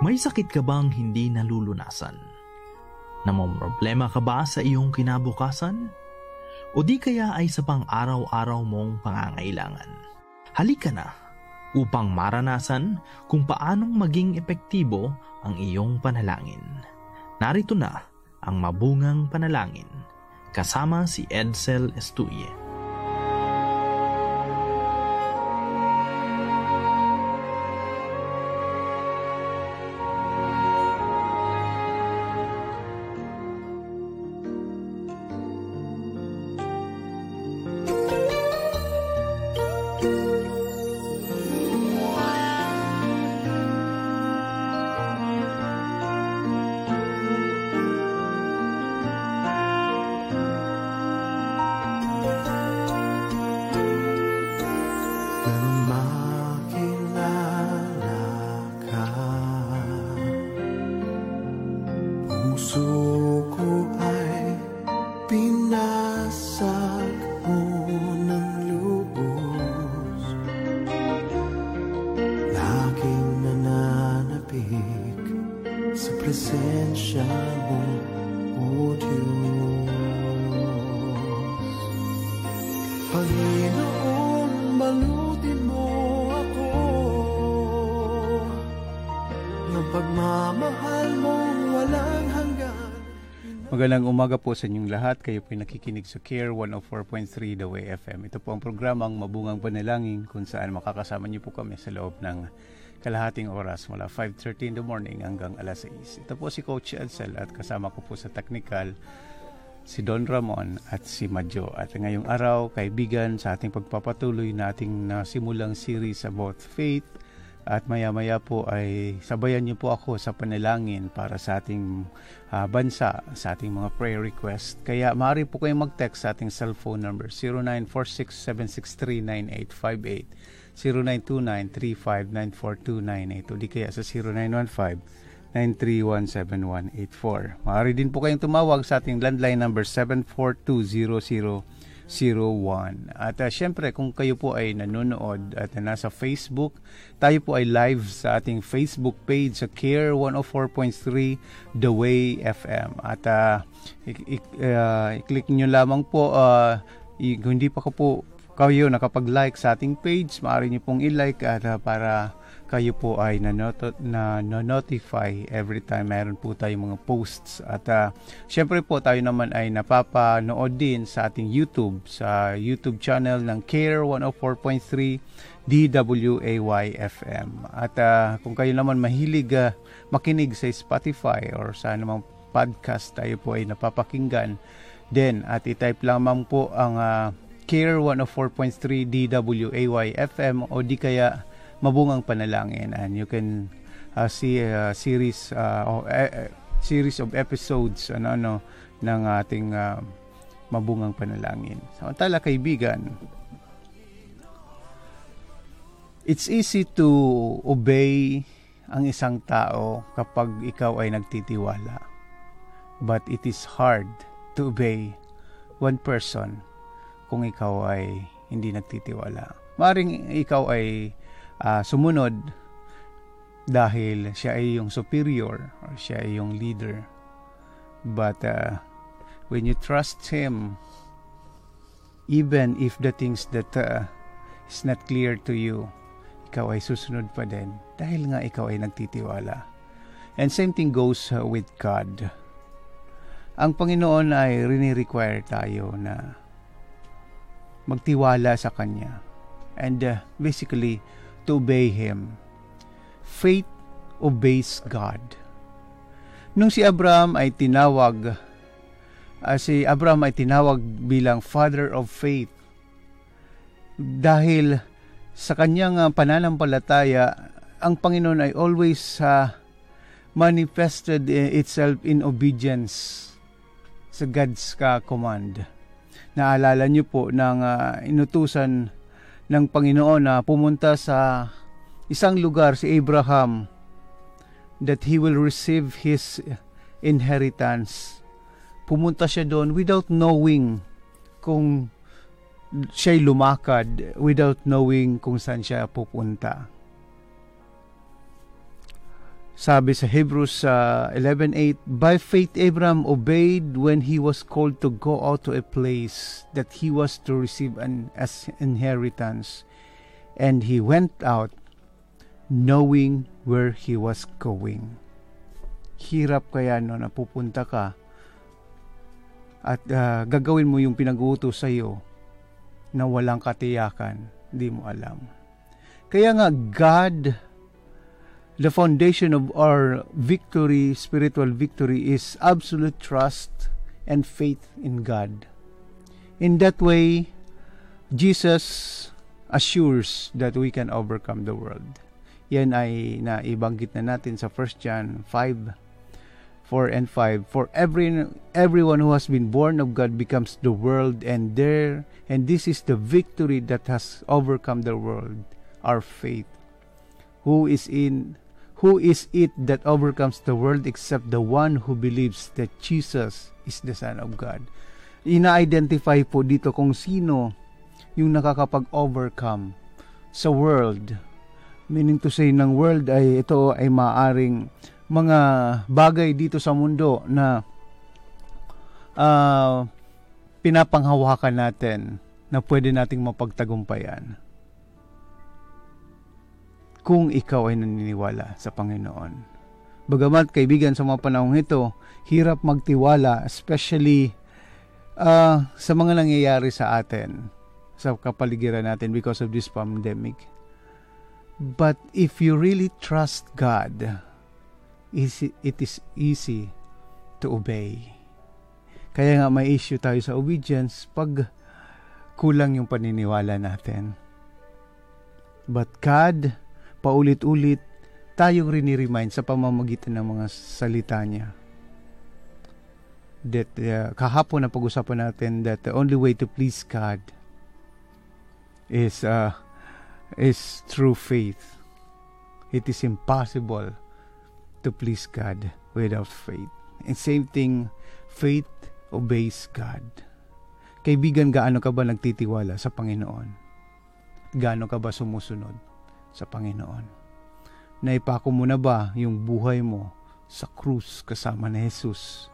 May sakit ka bang hindi nalulunasan? Namomroblema ka ba sa iyong kinabukasan? O di kaya ay sa pang-araw-araw mong pangangailangan? Halika na upang maranasan kung paanong maging epektibo ang iyong panalangin. Narito na ang mabungang panalangin kasama si Edsel Estuye. Magandang umaga po sa inyong lahat. Kayo po nakikinig sa CARE 104.3 The Way FM. Ito po ang programang Mabungang Panalangin kung saan makakasama niyo po kami sa loob ng kalahating oras mula 5.30 in the morning hanggang alas 6. Ito po si Coach Edsel at kasama ko po sa technical si Don Ramon at si Madjo. At ngayong araw, kaibigan, sa ating pagpapatuloy nating na simulang series about faith at maya-maya po ay sabayan niyo po ako sa panalangin para sa ating uh, bansa, sa ating mga prayer request. Kaya maaari po kayong mag-text sa ating cellphone number 0946 0929-35942982 di kaya sa 0915-9317184. Maaari din po kayong tumawag sa ating landline number 7420001. At uh, syempre, kung kayo po ay nanonood at nasa Facebook, tayo po ay live sa ating Facebook page sa Care 104.3 The Way FM. At ah, uh, i- i- uh, ah, i-click nyo lamang po uh, kung hindi pa ko po kayo nakapag-like sa ating page, maaari nyo pong i-like at uh, para kayo po ay na-notify every time meron po tayong mga posts. At uh, syempre po tayo naman ay napapanood din sa ating YouTube, sa YouTube channel ng CARE 104.3 DWAY-FM. At uh, kung kayo naman mahilig uh, makinig sa Spotify or sa anumang podcast tayo po ay napapakinggan din at i-type lamang po ang uh, CARE 104.3 DWAY-FM o di kaya mabungang panalangin and you can uh, see a series uh, of, uh, series of episodes ano ano ng ating uh, mabungang panalangin. Samantala kaibigan, it's easy to obey ang isang tao kapag ikaw ay nagtitiwala. But it is hard to obey one person kung ikaw ay hindi nagtitiwala. Maring ikaw ay uh, sumunod dahil siya ay yung superior or siya ay yung leader. But uh, when you trust Him, even if the things that uh, is not clear to you, ikaw ay susunod pa din dahil nga ikaw ay nagtitiwala. And same thing goes uh, with God. Ang Panginoon ay rini-require tayo na magtiwala sa Kanya. And uh, basically, to obey Him. Faith obeys God. Nung si Abraham ay tinawag, uh, si Abraham ay tinawag bilang father of faith dahil sa kanyang uh, pananampalataya, ang Panginoon ay always uh, manifested itself in obedience sa God's uh, command. Naalala niyo po nang uh, inutusan ng Panginoon na pumunta sa isang lugar si Abraham that he will receive his inheritance. Pumunta siya doon without knowing kung siya'y lumakad, without knowing kung saan siya pupunta. Sabi sa Hebrews uh, 11:8, By faith Abraham obeyed when he was called to go out to a place that he was to receive an as inheritance, and he went out knowing where he was going. Hirap kaya no napupunta ka at uh, gagawin mo yung pinag-uutos sa iyo na walang katiyakan, hindi mo alam. Kaya nga God the foundation of our victory, spiritual victory, is absolute trust and faith in God. In that way, Jesus assures that we can overcome the world. Yan ay naibanggit na natin sa 1 John 5, 4 and 5. For every, everyone who has been born of God becomes the world and there, and this is the victory that has overcome the world, our faith. Who is in Who is it that overcomes the world except the one who believes that Jesus is the Son of God? Ina-identify po dito kung sino yung nakakapag-overcome sa world. Meaning to say ng world ay ito ay maaring mga bagay dito sa mundo na uh, pinapanghawakan natin na pwede nating mapagtagumpayan kung ikaw ay naniniwala sa Panginoon. Bagamat kaibigan sa mga panahong ito, hirap magtiwala especially uh, sa mga nangyayari sa atin sa kapaligiran natin because of this pandemic. But if you really trust God, it is easy to obey. Kaya nga may issue tayo sa obedience pag kulang yung paniniwala natin. But God paulit-ulit tayong riniremind sa pamamagitan ng mga salita niya. That uh, kahapon na pag-usapan natin that the only way to please God is uh, is through faith. It is impossible to please God without faith. And same thing, faith obeys God. Kaibigan, gaano ka ba nagtitiwala sa Panginoon? Gaano ka ba sumusunod? Sa Panginoon. Naipako mo na ba yung buhay mo sa krus kasama ni Jesus?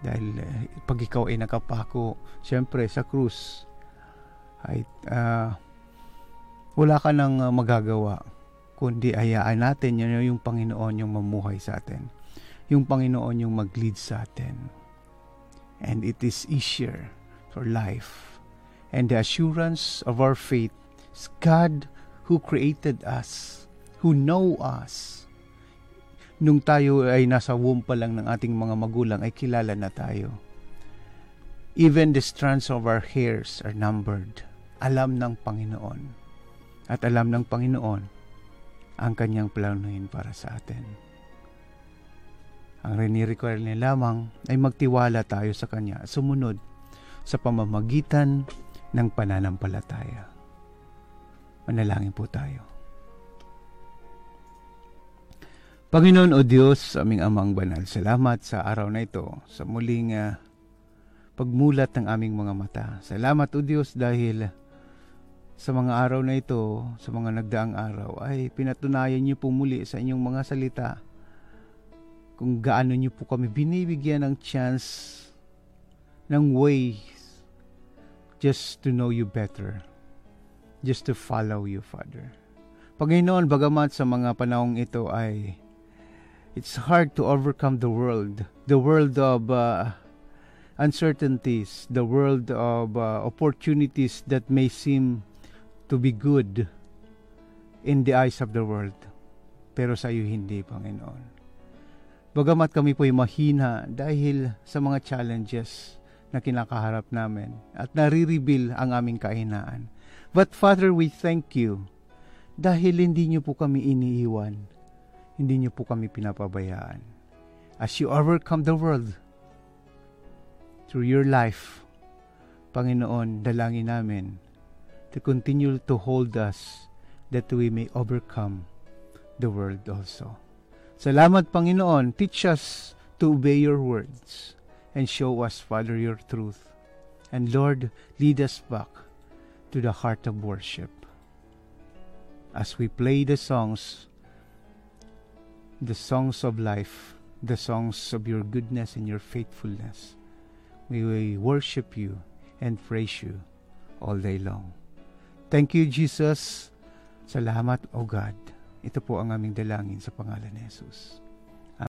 Dahil eh, pag ikaw ay nakapako, syempre sa krus, ay uh, wala ka nang uh, magagawa kundi ayaan natin yun yung Panginoon yung mamuhay sa atin. Yung Panginoon yung mag-lead sa atin. And it is easier for life. And the assurance of our faith is God who created us, who know us. Nung tayo ay nasa womb pa lang ng ating mga magulang ay kilala na tayo. Even the strands of our hairs are numbered. Alam ng Panginoon. At alam ng Panginoon ang kanyang planuhin para sa atin. Ang rinirequire niya lamang ay magtiwala tayo sa Kanya at sumunod sa pamamagitan ng pananampalataya. Manalangin po tayo. Panginoon o Diyos, aming amang banal, salamat sa araw na ito, sa muling uh, pagmulat ng aming mga mata. Salamat o Diyos dahil sa mga araw na ito, sa mga nagdaang araw, ay pinatunayan niyo po muli sa inyong mga salita kung gaano niyo po kami binibigyan ng chance ng ways just to know you better just to follow you, Father. Panginoon, bagamat sa mga panahong ito ay it's hard to overcome the world, the world of uh, uncertainties, the world of uh, opportunities that may seem to be good in the eyes of the world. Pero sa iyo hindi, Panginoon. Bagamat kami po'y mahina dahil sa mga challenges na kinakaharap namin at nare-reveal ang aming kahinaan. But Father, we thank you dahil hindi niyo po kami iniiwan. Hindi niyo po kami pinapabayaan. As you overcome the world through your life, Panginoon, dalangin namin to continue to hold us that we may overcome the world also. Salamat, Panginoon. Teach us to obey your words and show us, Father, your truth. And Lord, lead us back to the heart of worship. As we play the songs the songs of life, the songs of your goodness and your faithfulness. We will worship you and praise you all day long. Thank you, Jesus. Salamat, O God. Ito po ang aming dalangin sa pangalan ni Jesus.